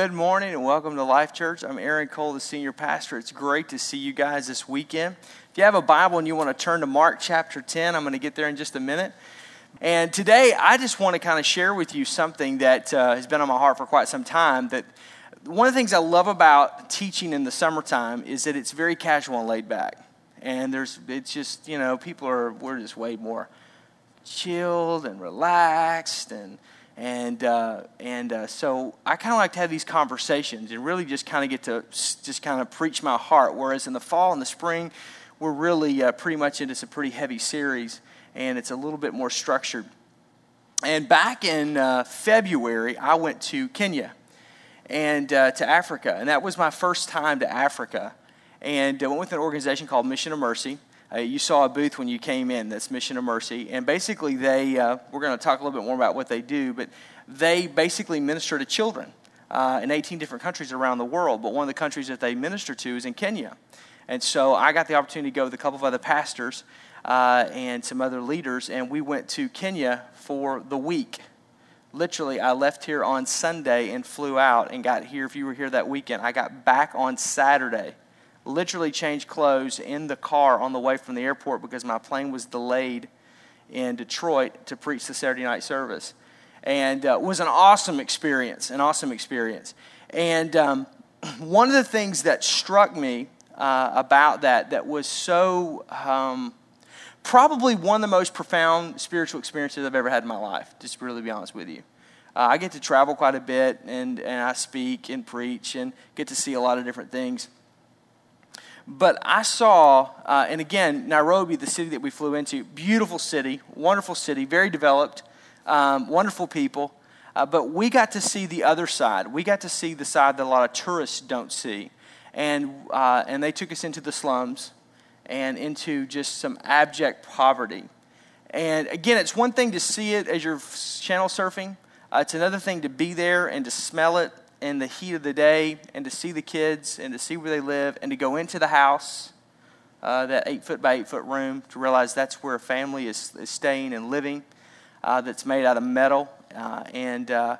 Good morning and welcome to Life Church. I'm Aaron Cole, the senior pastor. It's great to see you guys this weekend. If you have a Bible and you want to turn to Mark chapter 10, I'm going to get there in just a minute. And today, I just want to kind of share with you something that uh, has been on my heart for quite some time. That one of the things I love about teaching in the summertime is that it's very casual and laid back. And there's, it's just, you know, people are, we're just way more chilled and relaxed and and uh, and uh, so I kind of like to have these conversations and really just kind of get to just kind of preach my heart. Whereas in the fall and the spring, we're really uh, pretty much into some pretty heavy series, and it's a little bit more structured. And back in uh, February, I went to Kenya and uh, to Africa, and that was my first time to Africa. And I went with an organization called Mission of Mercy. Uh, you saw a booth when you came in that's Mission of Mercy. And basically, they, uh, we're going to talk a little bit more about what they do, but they basically minister to children uh, in 18 different countries around the world. But one of the countries that they minister to is in Kenya. And so I got the opportunity to go with a couple of other pastors uh, and some other leaders, and we went to Kenya for the week. Literally, I left here on Sunday and flew out and got here. If you were here that weekend, I got back on Saturday literally changed clothes in the car on the way from the airport because my plane was delayed in Detroit to preach the Saturday night service. And uh, it was an awesome experience, an awesome experience. And um, one of the things that struck me uh, about that, that was so, um, probably one of the most profound spiritual experiences I've ever had in my life, just to really be honest with you. Uh, I get to travel quite a bit and, and I speak and preach and get to see a lot of different things. But I saw, uh, and again, Nairobi, the city that we flew into, beautiful city, wonderful city, very developed, um, wonderful people. Uh, but we got to see the other side. We got to see the side that a lot of tourists don't see. And, uh, and they took us into the slums and into just some abject poverty. And again, it's one thing to see it as you're channel surfing, uh, it's another thing to be there and to smell it in the heat of the day and to see the kids and to see where they live and to go into the house, uh, that eight foot by eight foot room, to realize that's where a family is, is staying and living, uh, that's made out of metal uh, and, uh,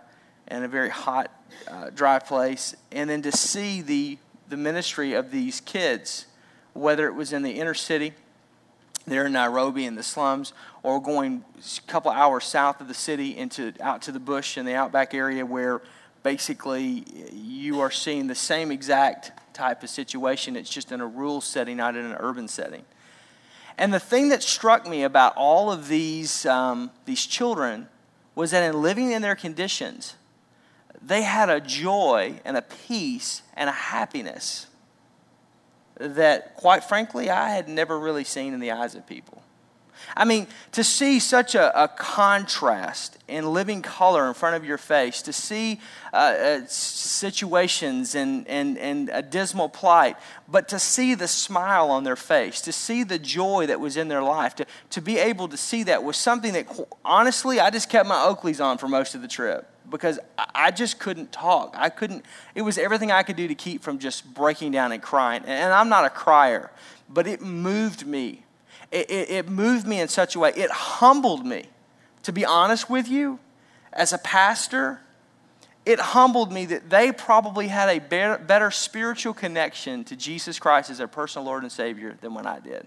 and a very hot, uh, dry place. And then to see the, the ministry of these kids, whether it was in the inner city, there in Nairobi in the slums, or going a couple hours south of the city into out to the bush in the outback area where basically you are seeing the same exact type of situation. It's just in a rural setting, not in an urban setting. And the thing that struck me about all of these, um, these children was that in living in their conditions, they had a joy and a peace and a happiness that, quite frankly, I had never really seen in the eyes of people. I mean, to see such a, a, contrast in living color in front of your face, to see uh, uh, situations and, and, and a dismal plight, but to see the smile on their face, to see the joy that was in their life, to, to be able to see that was something that, honestly, I just kept my Oakleys on for most of the trip because I just couldn't talk. I couldn't, it was everything I could do to keep from just breaking down and crying. And I'm not a crier, but it moved me it, it, it moved me in such a way. It humbled me. To be honest with you, as a pastor, it humbled me that they probably had a better, better, spiritual connection to Jesus Christ as their personal Lord and Savior than when I did.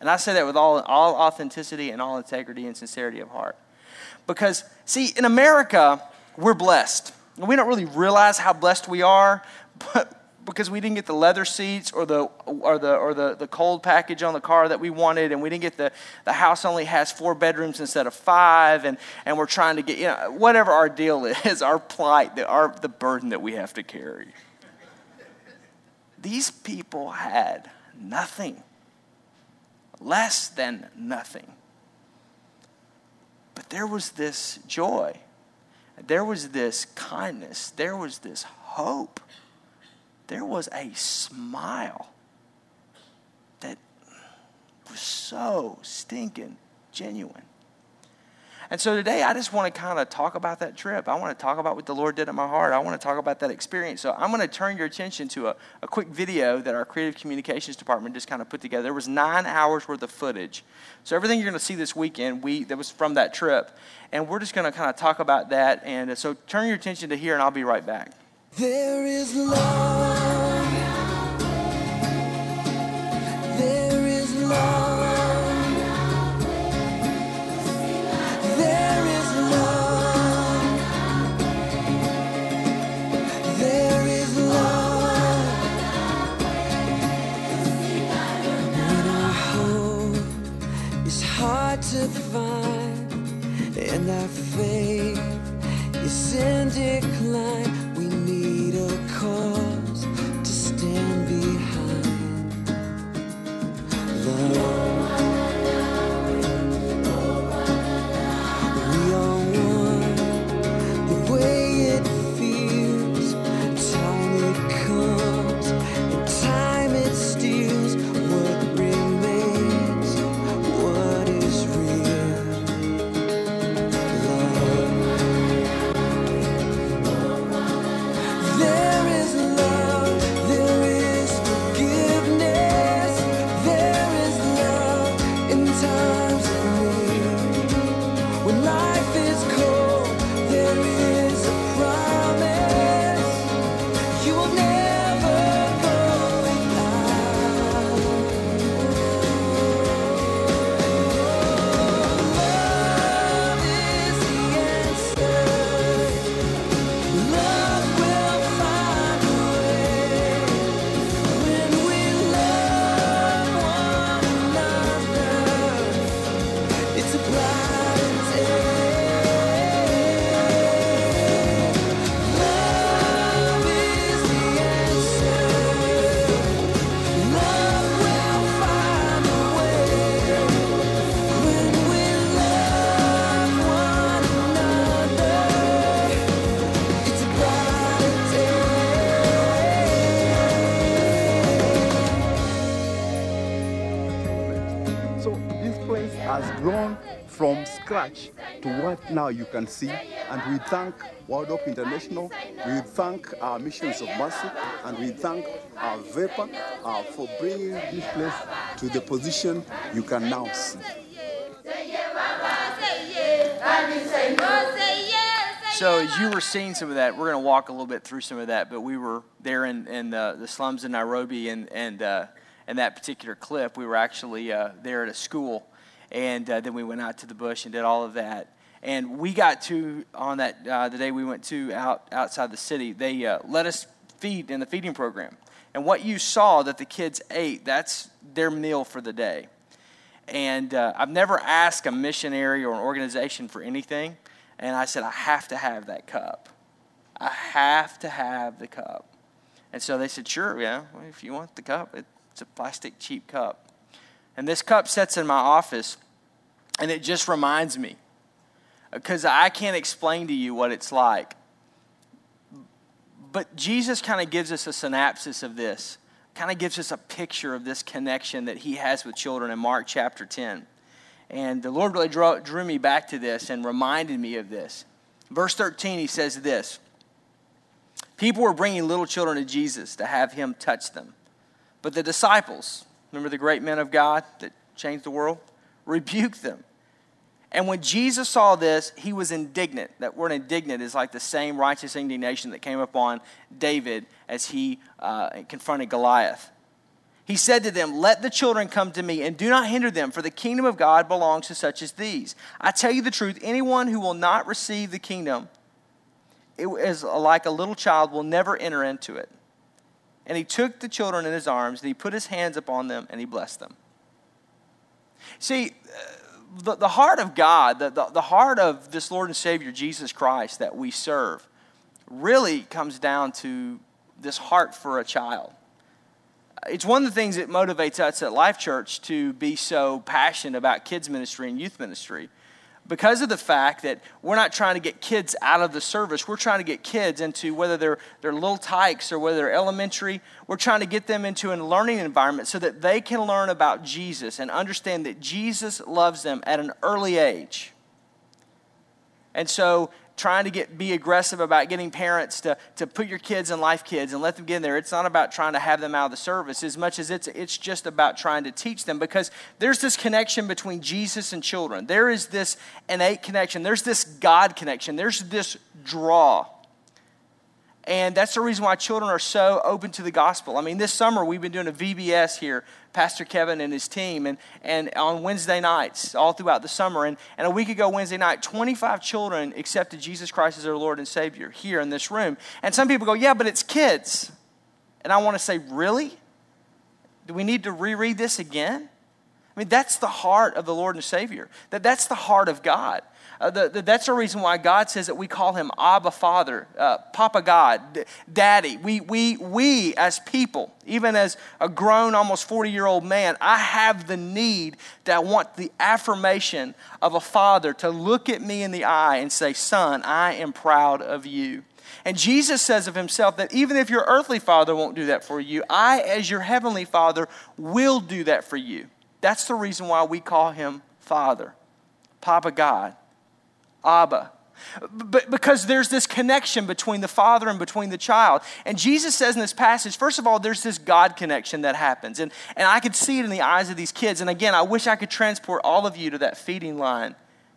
And I say that with all, all authenticity and all integrity and sincerity of heart. Because, see, in America, we're blessed. We don't really realize how blessed we are, but because we didn't get the leather seats or the or the or the, the cold package on the car that we wanted and we didn't get the the house only has four bedrooms instead of five and and we're trying to get you know whatever our deal is our plight the our the burden that we have to carry. These people had nothing less than nothing. But there was this joy there was this kindness there was this hope there was a smile that was so stinking genuine. And so today I just want to kind of talk about that trip. I want to talk about what the Lord did in my heart. I want to talk about that experience. So I'm going to turn your attention to a, a quick video that our creative communications department just kind of put together. There was nine hours worth of footage. So everything you're going to see this weekend, we that was from that trip. And we're just going to kind of talk about that. And so turn your attention to here, and I'll be right back. There is love. To and our faith is in decline. Scratch to what now you can see. And we thank World Hope International, we thank our Missions of Mercy, and we thank our VEPA uh, for bringing this place to the position you can now see. So as you were seeing some of that, we're going to walk a little bit through some of that. But we were there in, in the, the slums in Nairobi, and and uh, in that particular clip, we were actually uh, there at a school and uh, then we went out to the bush and did all of that. And we got to on that uh, the day we went to out outside the city. They uh, let us feed in the feeding program, and what you saw that the kids ate that's their meal for the day. And uh, I've never asked a missionary or an organization for anything, and I said I have to have that cup. I have to have the cup. And so they said, sure, yeah, well, if you want the cup, it's a plastic cheap cup. And this cup sits in my office, and it just reminds me because I can't explain to you what it's like. But Jesus kind of gives us a synopsis of this, kind of gives us a picture of this connection that he has with children in Mark chapter 10. And the Lord really drew, drew me back to this and reminded me of this. Verse 13, he says this People were bringing little children to Jesus to have him touch them. But the disciples, Remember the great men of God that changed the world, rebuked them. And when Jesus saw this, he was indignant. That word indignant is like the same righteous indignation that came upon David as he uh, confronted Goliath. He said to them, Let the children come to me, and do not hinder them, for the kingdom of God belongs to such as these. I tell you the truth, anyone who will not receive the kingdom it is like a little child will never enter into it. And he took the children in his arms, and he put his hands upon them, and he blessed them. See, uh, the, the heart of God, the, the, the heart of this Lord and Savior Jesus Christ that we serve, really comes down to this heart for a child. It's one of the things that motivates us at Life Church to be so passionate about kids' ministry and youth ministry because of the fact that we're not trying to get kids out of the service. We're trying to get kids into whether they're, they're little tykes or whether they're elementary, we're trying to get them into a learning environment so that they can learn about Jesus and understand that Jesus loves them at an early age. And so trying to get be aggressive about getting parents to, to put your kids in life kids and let them get in there. It's not about trying to have them out of the service as much as it's it's just about trying to teach them because there's this connection between jesus and children. There is this innate connection. There's this god connection. There's this draw and that's the reason why children are so open to the gospel. I mean, this summer we've been doing a VBS here, Pastor Kevin and his team, and, and on Wednesday nights, all throughout the summer. And, and a week ago, Wednesday night, 25 children accepted Jesus Christ as their Lord and Savior here in this room. And some people go, yeah, but it's kids. And I want to say, really? Do we need to reread this again? I mean, that's the heart of the Lord and Savior. That, that's the heart of God. Uh, the, the, that's the reason why God says that we call him Abba Father, uh, Papa God, D- Daddy. We, we, we as people, even as a grown, almost 40 year old man, I have the need that I want the affirmation of a father to look at me in the eye and say, Son, I am proud of you. And Jesus says of himself that even if your earthly father won't do that for you, I, as your heavenly father, will do that for you. That's the reason why we call him Father, Papa God. Abba. But because there's this connection between the father and between the child. And Jesus says in this passage, first of all, there's this God connection that happens. And, and I could see it in the eyes of these kids. And again, I wish I could transport all of you to that feeding line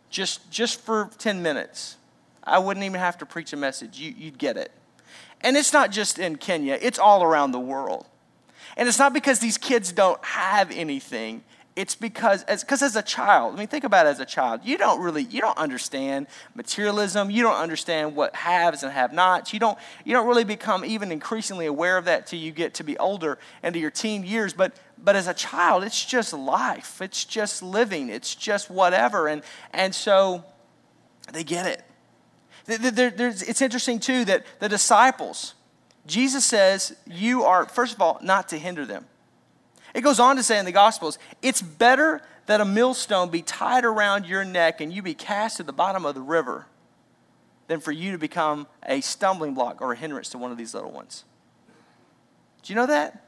just, just for 10 minutes. I wouldn't even have to preach a message. You, you'd get it. And it's not just in Kenya, it's all around the world. And it's not because these kids don't have anything it's because as, cause as a child i mean think about it as a child. You don't really you don't understand materialism. You don't understand what haves and have nots. You don't you don't really become even increasingly aware of that till you get to be older into your teen years. But but as a child it's just life. It's just living. It's just whatever. And and so they get it. There, it's interesting too that the disciples jesus says you are first of all not to hinder them it goes on to say in the Gospels, it's better that a millstone be tied around your neck and you be cast to the bottom of the river than for you to become a stumbling block or a hindrance to one of these little ones. Do you know that?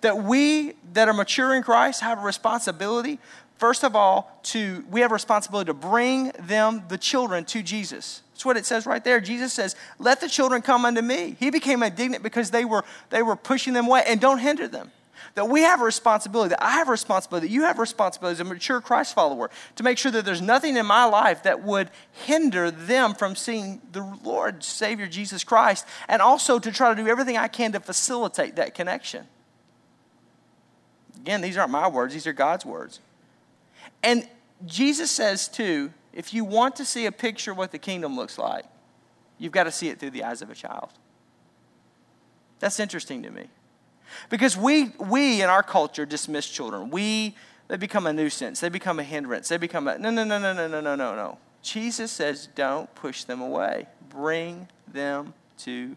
That we that are mature in Christ have a responsibility, first of all, to we have a responsibility to bring them, the children, to Jesus. That's what it says right there. Jesus says, Let the children come unto me. He became indignant because they were they were pushing them away, and don't hinder them that we have a responsibility, that I have a responsibility, that you have a responsibility as a mature Christ follower to make sure that there's nothing in my life that would hinder them from seeing the Lord, Savior Jesus Christ, and also to try to do everything I can to facilitate that connection. Again, these aren't my words, these are God's words. And Jesus says, too, if you want to see a picture of what the kingdom looks like, you've got to see it through the eyes of a child. That's interesting to me. Because we, we in our culture dismiss children. We, they become a nuisance. They become a hindrance. They become a, no, no, no, no, no, no, no, no, no. Jesus says, don't push them away. Bring them to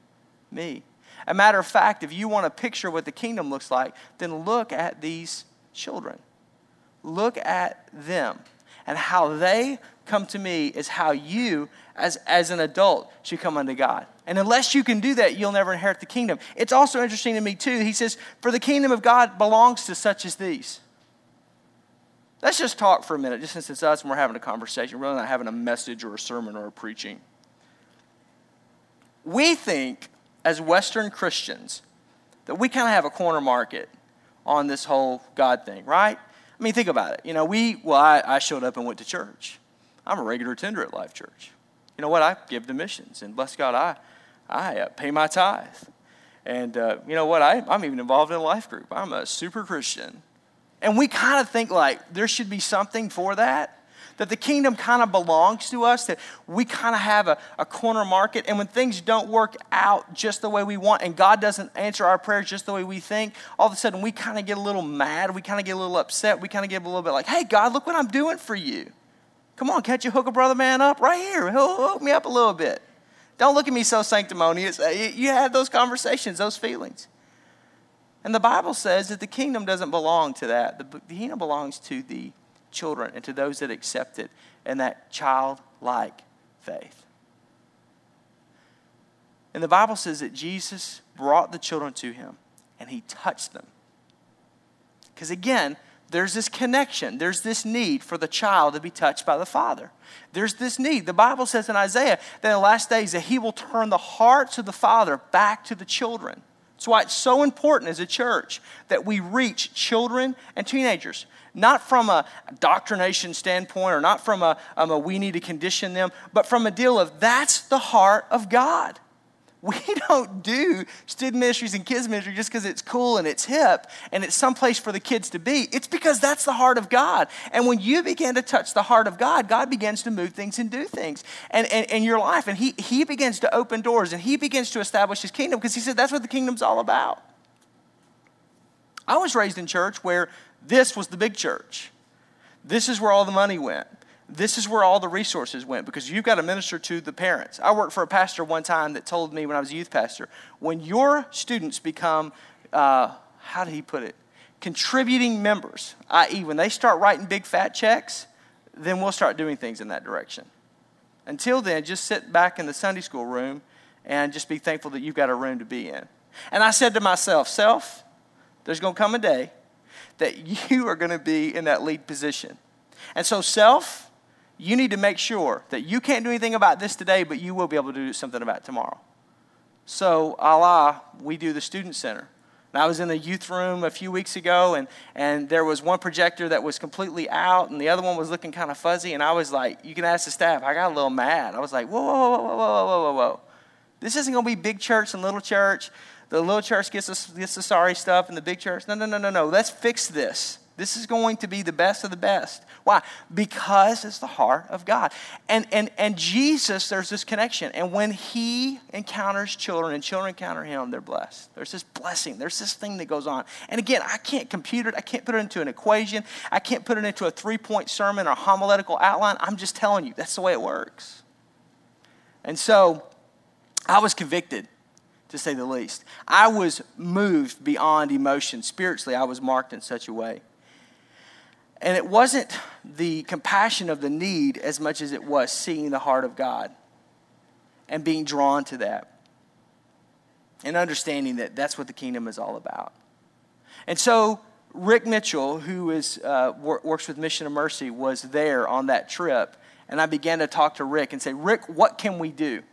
me. A matter of fact, if you want to picture what the kingdom looks like, then look at these children. Look at them and how they come to me is how you, as, as an adult, should come unto God. And unless you can do that, you'll never inherit the kingdom. It's also interesting to me, too. He says, For the kingdom of God belongs to such as these. Let's just talk for a minute, just since it's us and we're having a conversation, we're really not having a message or a sermon or a preaching. We think, as Western Christians, that we kind of have a corner market on this whole God thing, right? I mean, think about it. You know, we, well, I, I showed up and went to church. I'm a regular attender at Life Church. You know what? I give to missions, and bless God, I, I uh, pay my tithe. And uh, you know what? I, I'm even involved in a life group. I'm a super Christian. And we kind of think like there should be something for that that the kingdom kind of belongs to us, that we kind of have a, a corner market. And when things don't work out just the way we want and God doesn't answer our prayers just the way we think, all of a sudden we kind of get a little mad. We kind of get a little upset. We kind of get a little bit like, hey, God, look what I'm doing for you. Come on, can't you hook a brother man up right here? Hook me up a little bit. Don't look at me so sanctimonious. Uh, you had those conversations, those feelings. And the Bible says that the kingdom doesn't belong to that. The, the kingdom belongs to the children and to those that accept it and that childlike faith. And the Bible says that Jesus brought the children to him and he touched them. Because again, there's this connection. There's this need for the child to be touched by the father. There's this need. The Bible says in Isaiah that in the last days that he will turn the hearts of the father back to the children. That's why it's so important as a church that we reach children and teenagers, not from a doctrination standpoint or not from a, um, a we need to condition them, but from a deal of that's the heart of God. We don't do student ministries and kids ministry just because it's cool and it's hip and it's someplace for the kids to be. It's because that's the heart of God. And when you begin to touch the heart of God, God begins to move things and do things and in your life. And he, he begins to open doors and He begins to establish His kingdom because He said that's what the kingdom's all about. I was raised in church where this was the big church. This is where all the money went this is where all the resources went because you've got to minister to the parents. I worked for a pastor one time that told me when I was a youth pastor when your students become, uh, how did he put it? Contributing members, i.e., when they start writing big fat checks, then we'll start doing things in that direction. Until then, just sit back in the Sunday school room and just be thankful that you've got a room to be in. And I said to myself, Self, there's going to come a day that you are going to be in that lead position. And so, self, you need to make sure that you can't do anything about this today, but you will be able to do something about tomorrow. So, Allah, we do the student center. And I was in the youth room a few weeks ago, and, and there was one projector that was completely out, and the other one was looking kind of fuzzy. And I was like, You can ask the staff. I got a little mad. I was like, Whoa, whoa, whoa, whoa, whoa, whoa, whoa, whoa. This isn't going to be big church and little church. The little church gets the, gets the sorry stuff, and the big church. No, no, no, no, no. Let's fix this. This is going to be the best of the best. Why? Because it's the heart of God. And, and, and Jesus, there's this connection. And when he encounters children and children encounter him, they're blessed. There's this blessing. There's this thing that goes on. And again, I can't compute it. I can't put it into an equation. I can't put it into a three point sermon or homiletical outline. I'm just telling you, that's the way it works. And so I was convicted to say the least. I was moved beyond emotion. Spiritually, I was marked in such a way. And it wasn't the compassion of the need as much as it was seeing the heart of God and being drawn to that and understanding that that's what the kingdom is all about. And so, Rick Mitchell, who is, uh, works with Mission of Mercy, was there on that trip. And I began to talk to Rick and say, Rick, what can we do?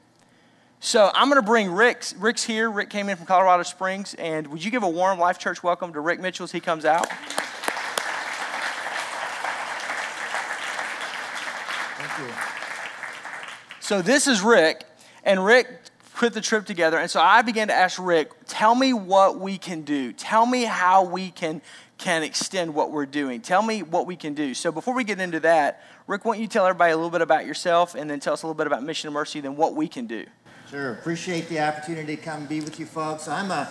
So I'm going to bring Rick. Rick's here. Rick came in from Colorado Springs. And would you give a warm Life Church welcome to Rick Mitchell as he comes out? So this is Rick, and Rick put the trip together. And so I began to ask Rick, tell me what we can do. Tell me how we can, can extend what we're doing. Tell me what we can do. So before we get into that, Rick, why don't you tell everybody a little bit about yourself and then tell us a little bit about Mission of Mercy, then what we can do. Sure. Appreciate the opportunity to come and be with you folks. I'm a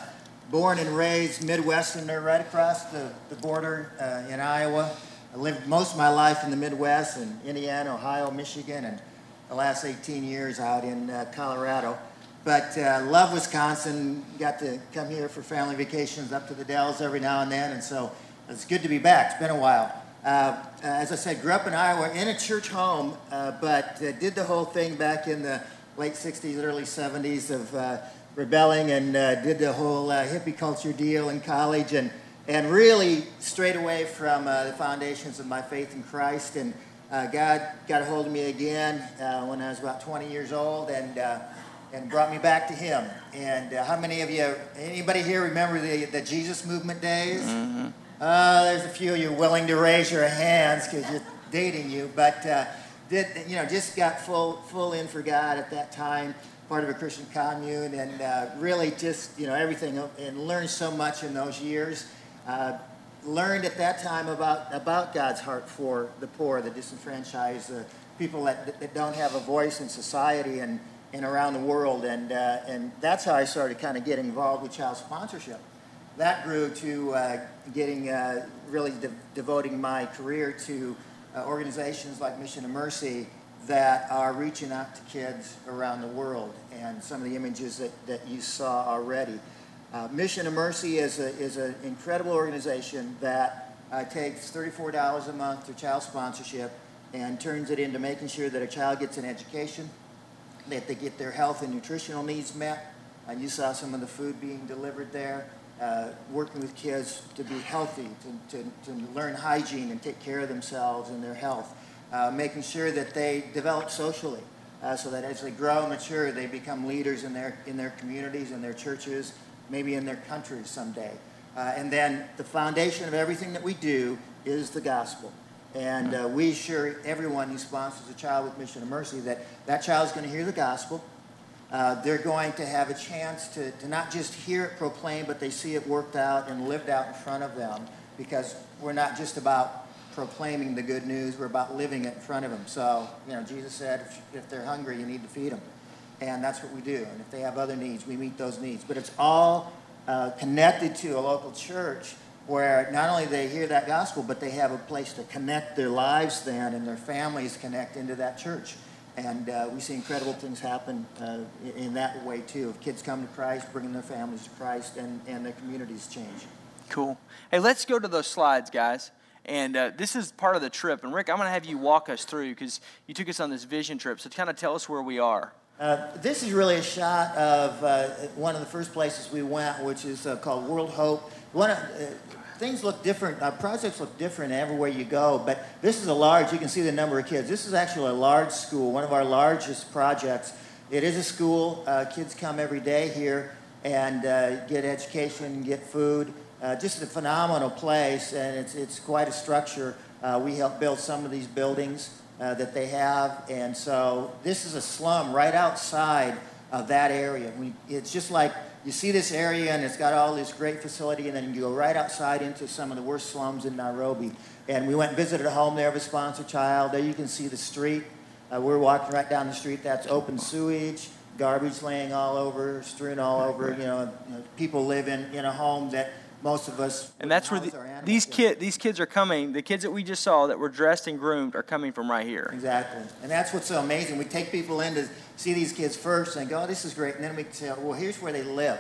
born and raised Midwesterner right across the, the border uh, in Iowa. I lived most of my life in the Midwest in Indiana, Ohio, Michigan, and the last 18 years out in uh, Colorado. But uh, love Wisconsin. Got to come here for family vacations up to the Dells every now and then, and so it's good to be back. It's been a while. Uh, uh as I said, grew up in Iowa in a church home, uh, but uh, did the whole thing back in the late 60s, early 70s of rebelling and did the whole hippie culture deal in college and and really strayed away from uh, the foundations of my faith in Christ. And uh, God got a hold of me again uh, when I was about 20 years old and, uh, and brought me back to Him. And uh, how many of you, anybody here remember the, the Jesus movement days? Mm-hmm. Uh, there's a few of you willing to raise your hands because you're dating you, but did, you know, just got full, full in for God at that time part of a Christian commune, and really just you know everything, and learned so much in those years. Learned at that time about, about God's heart for the poor, the disenfranchised, the people that, that don't have a voice in society and, and around the world. And, uh, and that's how I started kind of getting involved with child sponsorship. That grew to uh, getting uh, really de- devoting my career to uh, organizations like Mission of Mercy that are reaching out to kids around the world and some of the images that, that you saw already. Uh, Mission of Mercy is, a, is an incredible organization that uh, takes $34 a month to child sponsorship and turns it into making sure that a child gets an education, that they get their health and nutritional needs met. And you saw some of the food being delivered there. uh, working with kids to be healthy, to, to, to learn hygiene and take care of themselves and their health, uh, making sure that they develop socially. Uh, so that as they grow and mature, they become leaders in their, in their communities, and their churches, maybe in their countries someday. Uh, and then the foundation of everything that we do is the gospel. And uh, we assure everyone who sponsors a child with Mission of Mercy that that child is going to hear the gospel. Uh, they're going to have a chance to, to not just hear it proclaimed, but they see it worked out and lived out in front of them because we're not just about proclaiming the good news, we're about living it in front of them. So, you know, Jesus said, if, if they're hungry, you need to feed them. And that's what we do. And if they have other needs, we meet those needs. But it's all uh, connected to a local church where not only they hear that gospel, but they have a place to connect their lives then and their families connect into that church. And uh, we see incredible things happen uh, in that way too. Of kids come to Christ, bringing their families to Christ, and, and their communities change. Cool. Hey, let's go to those slides, guys. And uh, this is part of the trip. And Rick, I'm going to have you walk us through because you took us on this vision trip. So kind of tell us where we are. Uh, this is really a shot of uh, one of the first places we went, which is uh, called World Hope. One of, things look different, uh, projects look different everywhere you go, but this is a large, you can see the number of kids. This is actually a large school, one of our largest projects. It is a school, uh, kids come every day here and uh, get education, get food. Uh, just a phenomenal place, and it's, it's quite a structure. Uh, we helped build some of these buildings uh, that they have, and so this is a slum right outside of that area. We, it's just like you see this area and it's got all this great facility, and then you go right outside into some of the worst slums in Nairobi. And we went and visited a home there of a sponsor child. There you can see the street. Uh, we're walking right down the street. That's open sewage, garbage laying all over, strewn all over. You know, you know people live in, in a home that most of us. And that's where the, these kid these kids are coming. The kids that we just saw that were dressed and groomed are coming from right here. Exactly, and that's what's so amazing. We take people in to see these kids first and go, "Oh, this is great," and then we say, "Well, here's where they live,"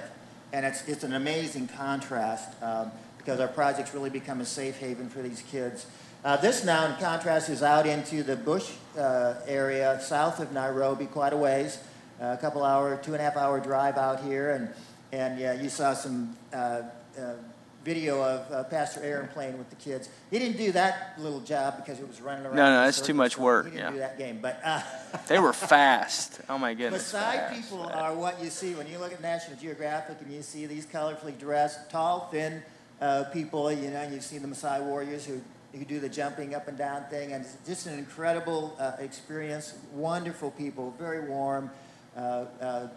and it's it's an amazing contrast um, because our projects really become a safe haven for these kids. Uh, this now, in contrast, is out into the bush uh, area south of Nairobi, quite a ways, uh, a couple hour, two and a half hour drive out here, and and yeah, you saw some uh, uh, video of uh, Pastor Aaron playing with the kids. He didn't do that little job because it was running around. No, no, that's too much work. He didn't yeah. do that game, but uh, they were fast. Oh my goodness. Beside fast, people fast. are what you see when you look at National Geographic and you see these colorfully dressed, tall, thin uh, people. You know, and you see the Maasai warriors who who do the jumping up and down thing, and it's just an incredible uh, experience. Wonderful people, very warm. Uh, uh,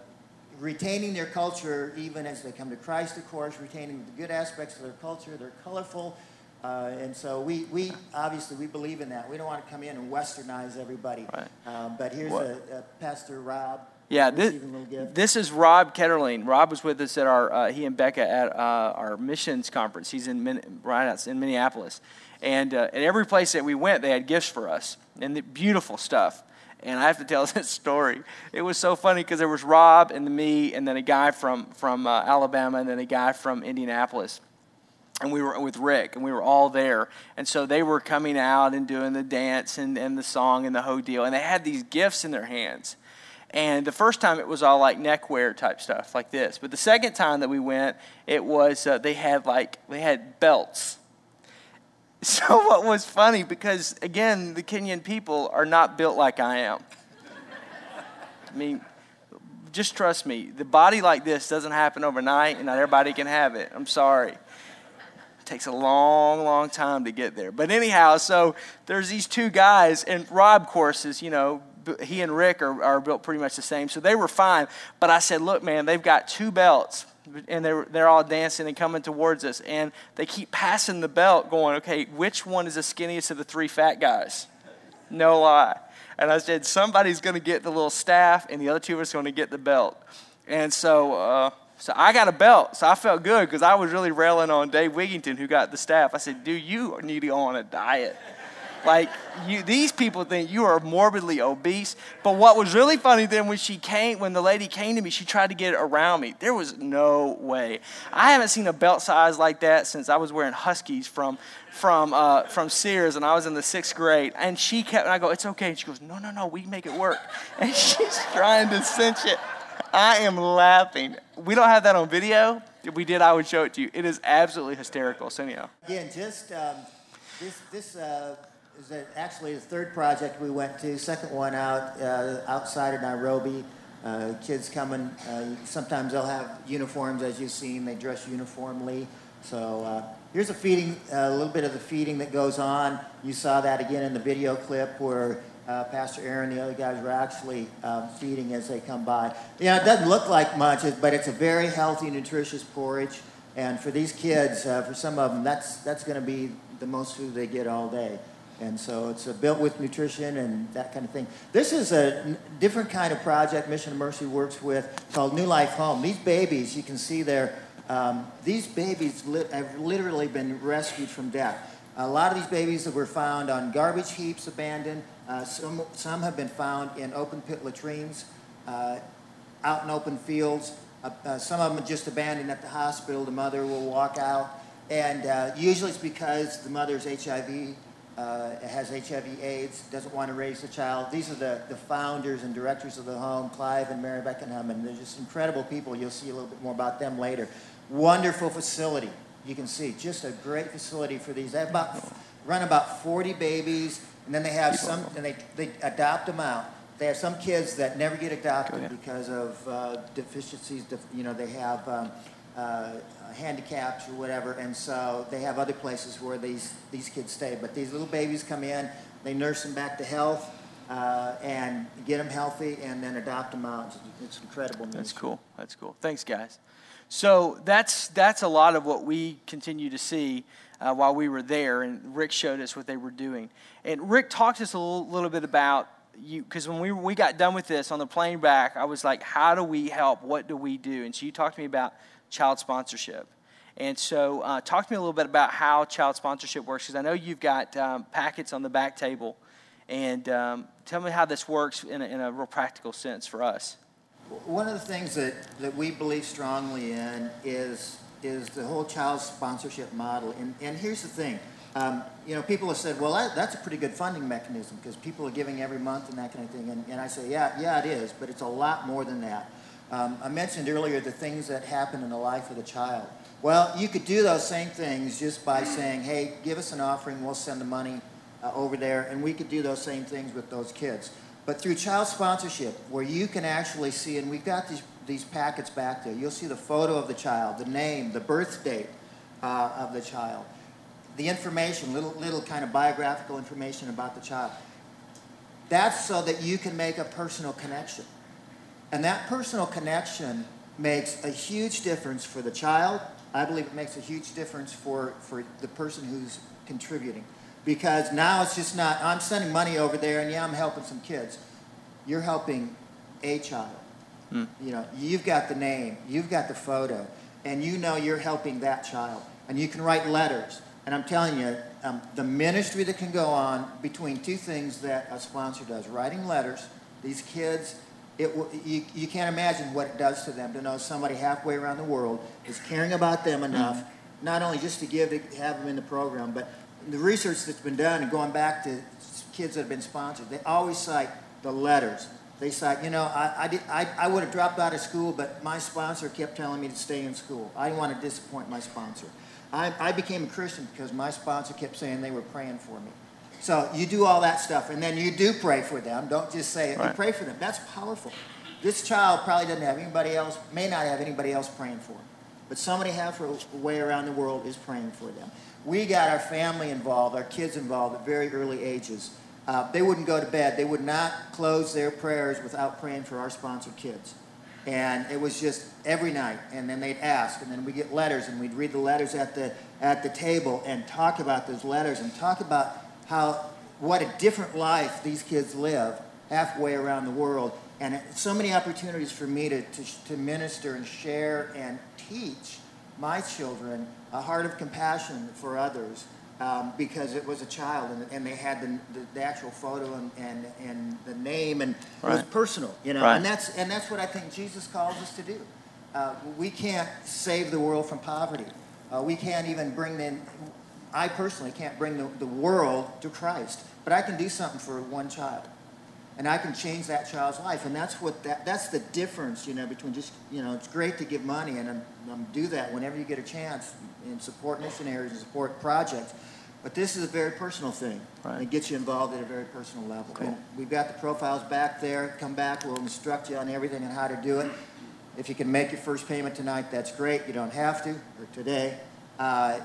retaining their culture even as they come to Christ, of course, retaining the good aspects of their culture. They're colorful. Uh, and so we, we obviously we believe in that. We don't want to come in and westernize everybody. Right. Um, but here's a, a Pastor Rob. Yeah, this, receiving a little gift. this is Rob Ketterling. Rob was with us at our, uh, he and Becca at uh, our missions conference. He's in Min- right in Minneapolis. And uh, at every place that we went, they had gifts for us and the beautiful stuff. And I have to tell this story. It was so funny because there was Rob and me, and then a guy from, from uh, Alabama, and then a guy from Indianapolis. And we were with Rick, and we were all there. And so they were coming out and doing the dance and, and the song and the whole deal. And they had these gifts in their hands. And the first time it was all like neckwear type stuff, like this. But the second time that we went, it was uh, they had like they had belts. So what was funny because again, the Kenyan people are not built like I am. I mean, just trust me. The body like this doesn't happen overnight, and not everybody can have it. I'm sorry. It takes a long, long time to get there. But anyhow, so there's these two guys, and Rob courses, you know, he and Rick are, are built pretty much the same, so they were fine. But I said, look, man, they've got two belts and they're, they're all dancing and coming towards us. And they keep passing the belt, going, okay, which one is the skinniest of the three fat guys? No lie. And I said, somebody's going to get the little staff, and the other two of are going to get the belt. And so, uh, so I got a belt, so I felt good because I was really railing on Dave Wigington, who got the staff. I said, dude, you need to go on a diet. Like, you, these people think you are morbidly obese. But what was really funny then when she came, when the lady came to me, she tried to get it around me. There was no way. I haven't seen a belt size like that since I was wearing Huskies from, from, uh, from Sears and I was in the sixth grade. And she kept, and I go, it's okay. And she goes, no, no, no, we make it work. And she's trying to cinch it. I am laughing. We don't have that on video, If we did, I would show it to you. It is absolutely hysterical. So anyhow. Again, just um, this, this uh, is a, actually the third project we went to. Second one out uh, outside of Nairobi. Uh, kids coming. Uh, sometimes they'll have uniforms, as you've seen. They dress uniformly. So uh, here's a feeding, a little bit of the feeding that goes on. You saw that again in the video clip where uh, Pastor Aaron and the other guys were actually um, feeding as they come by. Know, it doesn't look like much, but it's a very healthy, nutritious porridge. And for these kids, uh, for some of them, that's, that's going to be the most food they get all day. And so it's built with nutrition and that kind of thing. This is a different kind of project Mission of Mercy works with called New Life Home. These babies, you can see there, um, these babies have literally been rescued from death. A lot of these babies that were found on garbage heaps abandoned. Uh, some, some have been found in open pit latrines, uh, out in open fields. Uh, uh some of them are just abandoned at the hospital. The mother will walk out. And uh, usually it's because the mother's HIV uh, has HIV AIDS, doesn't want to raise the child. These are the, the founders and directors of the home, Clive and Mary Beckingham, and they're just incredible people. You'll see a little bit more about them later. Wonderful facility. You can see just a great facility for these. They have about run about 40 babies, and then they have some, and they, they adopt them out. They have some kids that never get adopted because of uh, deficiencies. You know, they have um, uh, handicaps or whatever, and so they have other places where these, these kids stay. But these little babies come in, they nurse them back to health, uh, and get them healthy, and then adopt them out. It's, incredible. That's cool. That's cool. Thanks, guys. So that's that's a lot of what we continue to see uh, while we were there, and Rick showed us what they were doing. And Rick talked to us a little, little bit about you because when we we got done with this on the plane back, I was like, "How do we help? What do we do?" And so you talked to me about child sponsorship. And so, uh, talk to me a little bit about how child sponsorship works, because I know you've got um, packets on the back table. And um, tell me how this works in a, in a real practical sense for us. One of the things that, that we believe strongly in is, is the whole child sponsorship model. And, and here's the thing um, you know, people have said, well, that, that's a pretty good funding mechanism because people are giving every month and that kind of thing. And, and I say, yeah, yeah, it is, but it's a lot more than that. Um, I mentioned earlier the things that happen in the life of the child. Well, you could do those same things just by saying, hey, give us an offering, we'll send the money uh, over there, and we could do those same things with those kids. But through child sponsorship, where you can actually see, and we've got these, these packets back there, you'll see the photo of the child, the name, the birth date uh, of the child, the information, little, little kind of biographical information about the child. That's so that you can make a personal connection. And that personal connection makes a huge difference for the child. I believe it makes a huge difference for, for the person who's contributing. Because now it's just not, I'm sending money over there and yeah, I'm helping some kids. You're helping a child. Hmm. You know, you've got the name, you've got the photo, and you know you're helping that child. And you can write letters. And I'm telling you, um, the ministry that can go on between two things that a sponsor does writing letters, these kids it, you, you can't imagine what it does to them to know somebody halfway around the world is caring about them enough, not only just to give to have them in the program, but the research that's been done and going back to kids that have been sponsored, they always cite the letters. They cite, you know, I, I, did, I, I would have dropped out of school, but my sponsor kept telling me to stay in school. I didn't want to disappoint my sponsor. I, I became a Christian because my sponsor kept saying they were praying for me. So you do all that stuff, and then you do pray for them. Don't just say it. Right. You pray for them. That's powerful. This child probably doesn't have anybody else, may not have anybody else praying for them. But somebody halfway around the world is praying for them. We got our family involved, our kids involved at very early ages. Uh, they wouldn't go to bed. They would not close their prayers without praying for our sponsored kids. And it was just every night. And then they'd ask, and then we'd get letters, and we'd read the letters at the, at the table and talk about those letters and talk about how what a different life these kids live halfway around the world. And so many opportunities for me to, to, to minister and share and teach my children a heart of compassion for others um, because it was a child and, and they had the, the, the, actual photo and, and, and the name and right. it was personal, you know. Right. And, that's, and that's what I think Jesus calls us to do. Uh, we can't save the world from poverty. Uh, we can't even bring them, I personally can't bring the, the world to Christ, but I can do something for one child. and I can change that child's life. And that's what that, that's the difference, you know, between just, you know, it's great to give money and um, do that whenever you get a chance and support missionaries and support projects. But this is a very personal thing. Right. It gets you involved at a very personal level. Cool. And we've got the profiles back there. Come back, we'll instruct you on everything and how to do it. If you can make your first payment tonight, that's great. You don't have to, or today. Uh,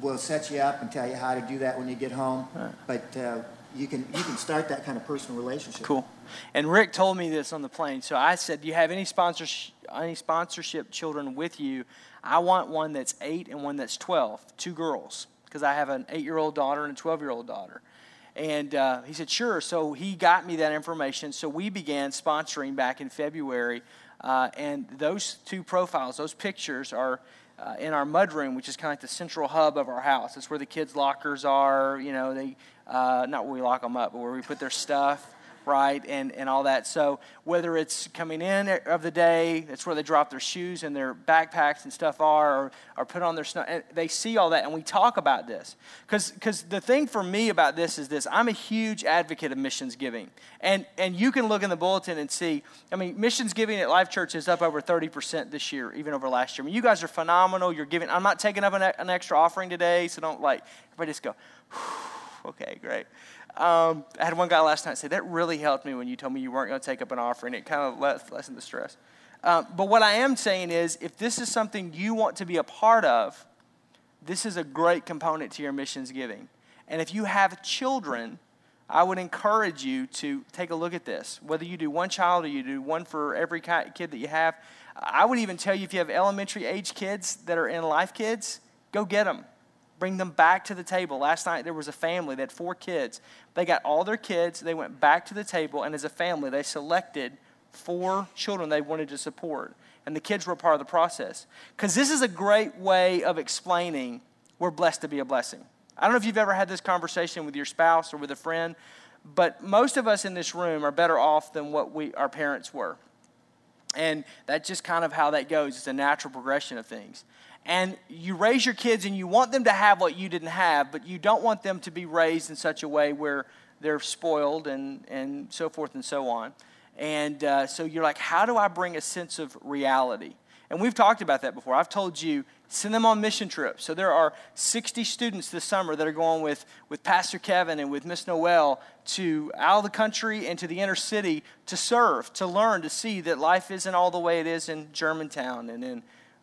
we'll set you up and tell you how to do that when you get home. Right. But uh, you can you can start that kind of personal relationship. Cool. And Rick told me this on the plane. So I said, "Do you have any sponsorship any sponsorship children with you? I want one that's eight and one that's twelve, two girls, because I have an eight-year-old daughter and a twelve-year-old daughter." And uh, he said, "Sure." So he got me that information. So we began sponsoring back in February, uh, and those two profiles, those pictures are uh, in our mudroom, which is kind of like the central hub of our house. It's where the kids' lockers are. You know, they uh, not where we lock them up, but where we put their stuff right, and, and all that. So whether it's coming in of the day, that's where they drop their shoes and their backpacks and stuff are, or, or put on their snow. They see all that, and we talk about this. Because the thing for me about this is this I'm a huge advocate of missions giving. And, and you can look in the bulletin and see, I mean, missions giving at Life Church is up over 30% this year, even over last year. I mean, you guys are phenomenal. You're giving, I'm not taking up an, an extra offering today, so don't like, everybody just go, okay, great. Um, I had one guy last night say, That really helped me when you told me you weren't going to take up an offering. It kind of lessened the stress. Um, but what I am saying is, if this is something you want to be a part of, this is a great component to your missions giving. And if you have children, I would encourage you to take a look at this. Whether you do one child or you do one for every kid that you have, I would even tell you if you have elementary age kids that are in Life Kids, go get them bring them back to the table. Last night there was a family that had four kids. They got all their kids, they went back to the table, and as a family, they selected four children they wanted to support. And the kids were a part of the process. Because this is a great way of explaining we're blessed to be a blessing. I don't know if you've ever had this conversation with your spouse or with a friend, but most of us in this room are better off than what we, our parents were. And that's just kind of how that goes. It's a natural progression of things and you raise your kids and you want them to have what you didn't have, but you don't want them to be raised in such a way where they're spoiled and, and so forth and so on. And uh, so you're like, how do I bring a sense of reality? And we've talked about that before. I've told you, send them on mission trips. So there are 60 students this summer that are going with, with Pastor Kevin and with Miss Noel to out of the country and to the inner city to serve, to learn, to see that life isn't all the way it is in Germantown and in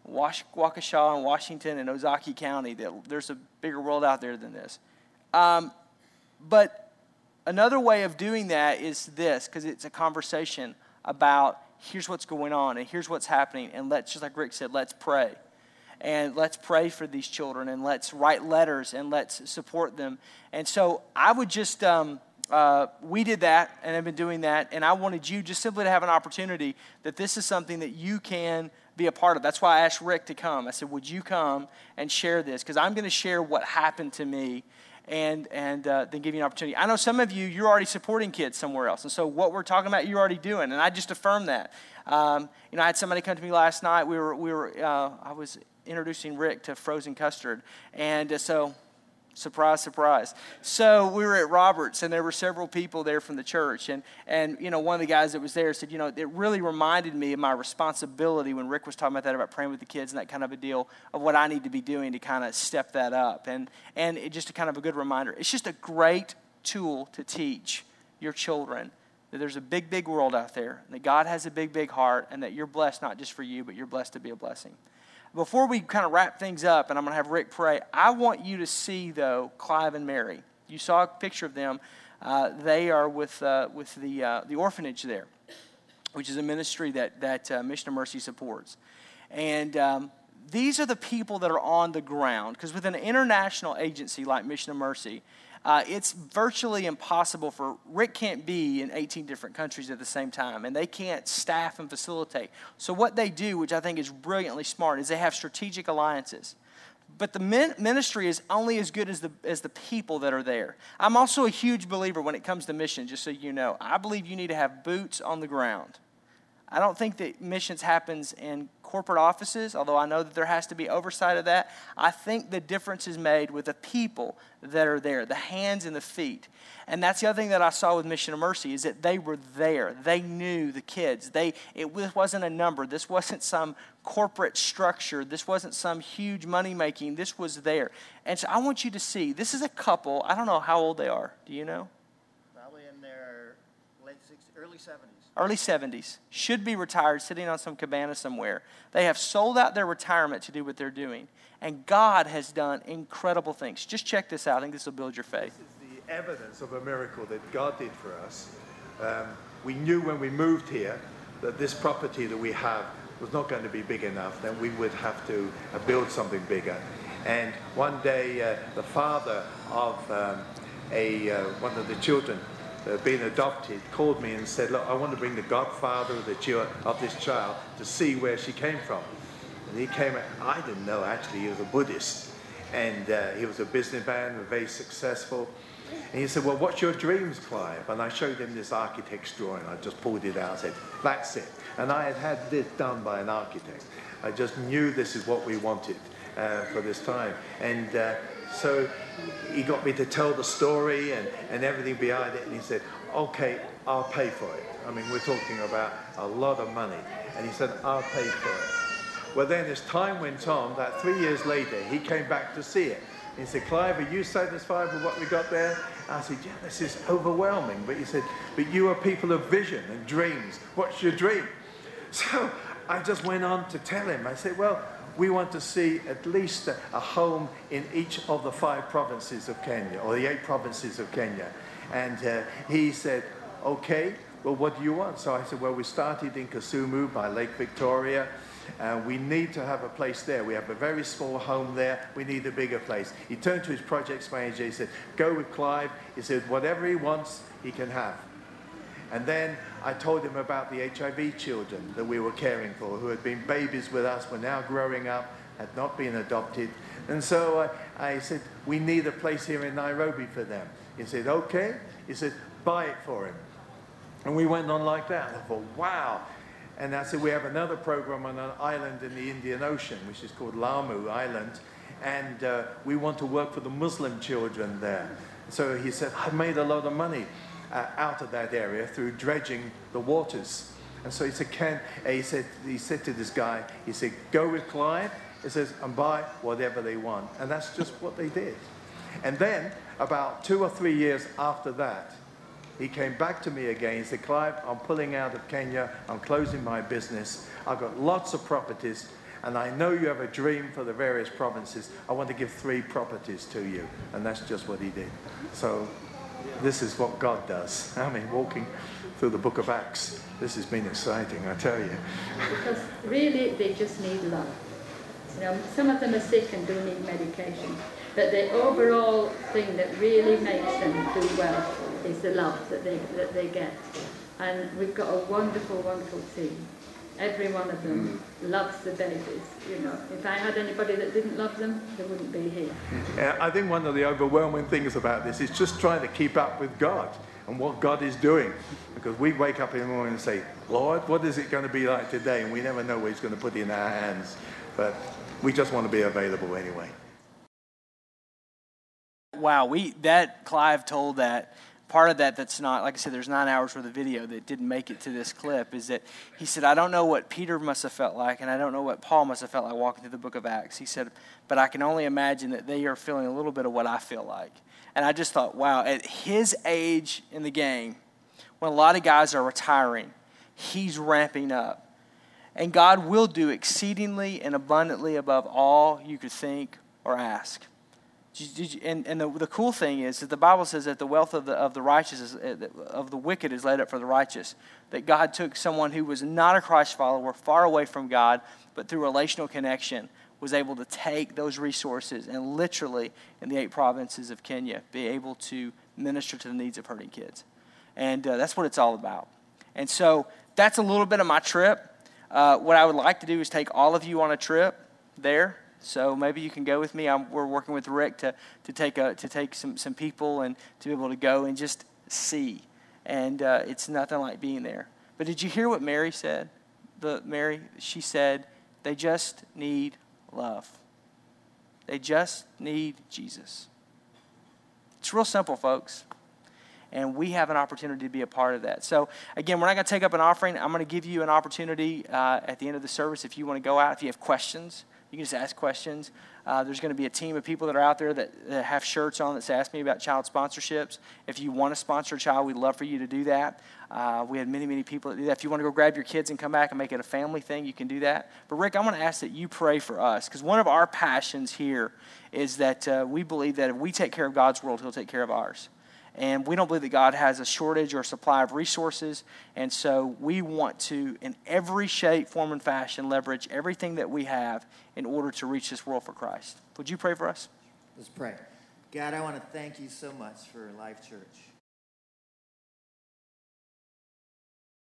Waukesha and Washington and Ozaukee County. That there's a bigger world out there than this. Um, but another way of doing that is this, because it's a conversation about here's what's going on and here's what's happening, and let's just like Rick said, let's pray. And let's pray for these children and let's write letters and let's support them. And so I would just, um, uh, we did that and have been doing that. And I wanted you just simply to have an opportunity that this is something that you can be a part of. That's why I asked Rick to come. I said, Would you come and share this? Because I'm going to share what happened to me and, and uh, then give you an opportunity. I know some of you, you're already supporting kids somewhere else. And so what we're talking about, you're already doing. And I just affirm that. Um, you know, I had somebody come to me last night. We were, we were uh, I was introducing Rick to frozen custard. And uh, so Surprise, surprise. So we were at Roberts, and there were several people there from the church. And, and, you know, one of the guys that was there said, you know, it really reminded me of my responsibility when Rick was talking about that, about praying with the kids and that kind of a deal, of what I need to be doing to kind of step that up. And, and it just a kind of a good reminder. It's just a great tool to teach your children that there's a big, big world out there, that God has a big, big heart, and that you're blessed not just for you, but you're blessed to be a blessing. Before we kind of wrap things up, and I'm going to have Rick pray, I want you to see, though, Clive and Mary. You saw a picture of them. Uh, they are with, uh, with the, uh, the orphanage there, which is a ministry that, that uh, Mission of Mercy supports. And um, these are the people that are on the ground, because with an international agency like Mission of Mercy, uh, it's virtually impossible for Rick can't be in 18 different countries at the same time, and they can't staff and facilitate. So what they do, which I think is brilliantly smart, is they have strategic alliances. But the ministry is only as good as the, as the people that are there. I'm also a huge believer when it comes to mission, just so you know. I believe you need to have boots on the ground. I don't think that missions happens in corporate offices, although I know that there has to be oversight of that. I think the difference is made with the people that are there, the hands and the feet. And that's the other thing that I saw with Mission of Mercy is that they were there. They knew the kids. They it wasn't a number. This wasn't some corporate structure. This wasn't some huge money making. This was there. And so I want you to see this is a couple. I don't know how old they are. Do you know? Probably in their late 60s, early 70s. Early 70s. Should be retired, sitting on some cabana somewhere. They have sold out their retirement to do what they're doing. And God has done incredible things. Just check this out. I think this will build your faith This is the evidence of a miracle that God did for us. Um, we knew when we moved here that this property that we have was not going to be big enough, then we would have to uh, build something bigger. And one day, uh, the father of um, a, uh, one of the children uh, being adopted called me and said, Look, I want to bring the godfather of, the of this child to see where she came from. And he came, I didn't know actually he was a Buddhist. And uh, he was a businessman, very successful. And he said, Well, what's your dreams, Clive? And I showed him this architect's drawing. I just pulled it out and said, That's it. And I had had this done by an architect. I just knew this is what we wanted uh, for this time. And uh, so he got me to tell the story and, and everything behind it. And he said, Okay, I'll pay for it. I mean, we're talking about a lot of money. And he said, I'll pay for it. Well, then as time went on, that three years later, he came back to see it. He said, Clive, are you satisfied with what we got there? I said, yeah, this is overwhelming. But he said, but you are people of vision and dreams. What's your dream? So I just went on to tell him. I said, well, we want to see at least a, a home in each of the five provinces of Kenya, or the eight provinces of Kenya. And uh, he said, okay, well, what do you want? So I said, well, we started in Kisumu by Lake Victoria. Uh, we need to have a place there. We have a very small home there. We need a bigger place. He turned to his projects manager. He said, Go with Clive. He said, Whatever he wants, he can have. And then I told him about the HIV children that we were caring for, who had been babies with us, were now growing up, had not been adopted. And so I, I said, We need a place here in Nairobi for them. He said, Okay. He said, Buy it for him. And we went on like that. I thought, wow, and I said, we have another program on an island in the Indian Ocean, which is called Lamu Island. And uh, we want to work for the Muslim children there. So he said, I made a lot of money uh, out of that area through dredging the waters. And so he said, Ken, he said, he said to this guy, he said, go with Clive. He says, and buy whatever they want. And that's just what they did. And then, about two or three years after that, he came back to me again. He said, Clive, I'm pulling out of Kenya. I'm closing my business. I've got lots of properties, and I know you have a dream for the various provinces. I want to give three properties to you. And that's just what he did. So this is what God does. I mean, walking through the book of Acts, this has been exciting, I tell you. Because really, they just need love. You know, some of them are sick and do need medication. But the overall thing that really makes them do well is the love that they, that they get. And we've got a wonderful, wonderful team. Every one of them mm. loves the babies. You know, if I had anybody that didn't love them, they wouldn't be here. Yeah, I think one of the overwhelming things about this is just trying to keep up with God and what God is doing. Because we wake up in the morning and say, Lord, what is it going to be like today? And we never know what He's going to put in our hands. But we just want to be available anyway. Wow, we that Clive told that part of that that's not like i said there's nine hours worth of video that didn't make it to this clip is that he said i don't know what peter must have felt like and i don't know what paul must have felt like walking through the book of acts. He said but i can only imagine that they are feeling a little bit of what i feel like. And i just thought wow at his age in the game when a lot of guys are retiring he's ramping up. And god will do exceedingly and abundantly above all you could think or ask and, and the, the cool thing is that the Bible says that the wealth of the, of the righteous, is, uh, of the wicked, is laid up for the righteous. That God took someone who was not a Christ follower, far away from God, but through relational connection, was able to take those resources and literally, in the eight provinces of Kenya, be able to minister to the needs of hurting kids. And uh, that's what it's all about. And so that's a little bit of my trip. Uh, what I would like to do is take all of you on a trip there so maybe you can go with me. I'm, we're working with Rick to, to take, a, to take some, some people and to be able to go and just see. And uh, it's nothing like being there. But did you hear what Mary said? the Mary, she said, they just need love. They just need Jesus. It's real simple, folks. And we have an opportunity to be a part of that. So, again, we're not going to take up an offering. I'm going to give you an opportunity uh, at the end of the service if you want to go out, if you have questions. You can just ask questions. Uh, there's going to be a team of people that are out there that, that, have shirts on that's say, Ask me about child sponsorships. If you want to sponsor a child, we'd love for you to do that. Uh, we had many, many people that do that. If you want to go grab your kids and come back and make it a family thing, you can do that. But, Rick, I want to ask that you pray for us because one of our passions here is that uh, we believe that if we take care of God's world, He'll take care of ours. And we don't believe that God has a shortage or a supply of resources. And so we want to, in every shape, form, and fashion, leverage everything that we have in order to reach this world for Christ. Would you pray for us? Let's pray. God, I want to thank you so much for Life Church.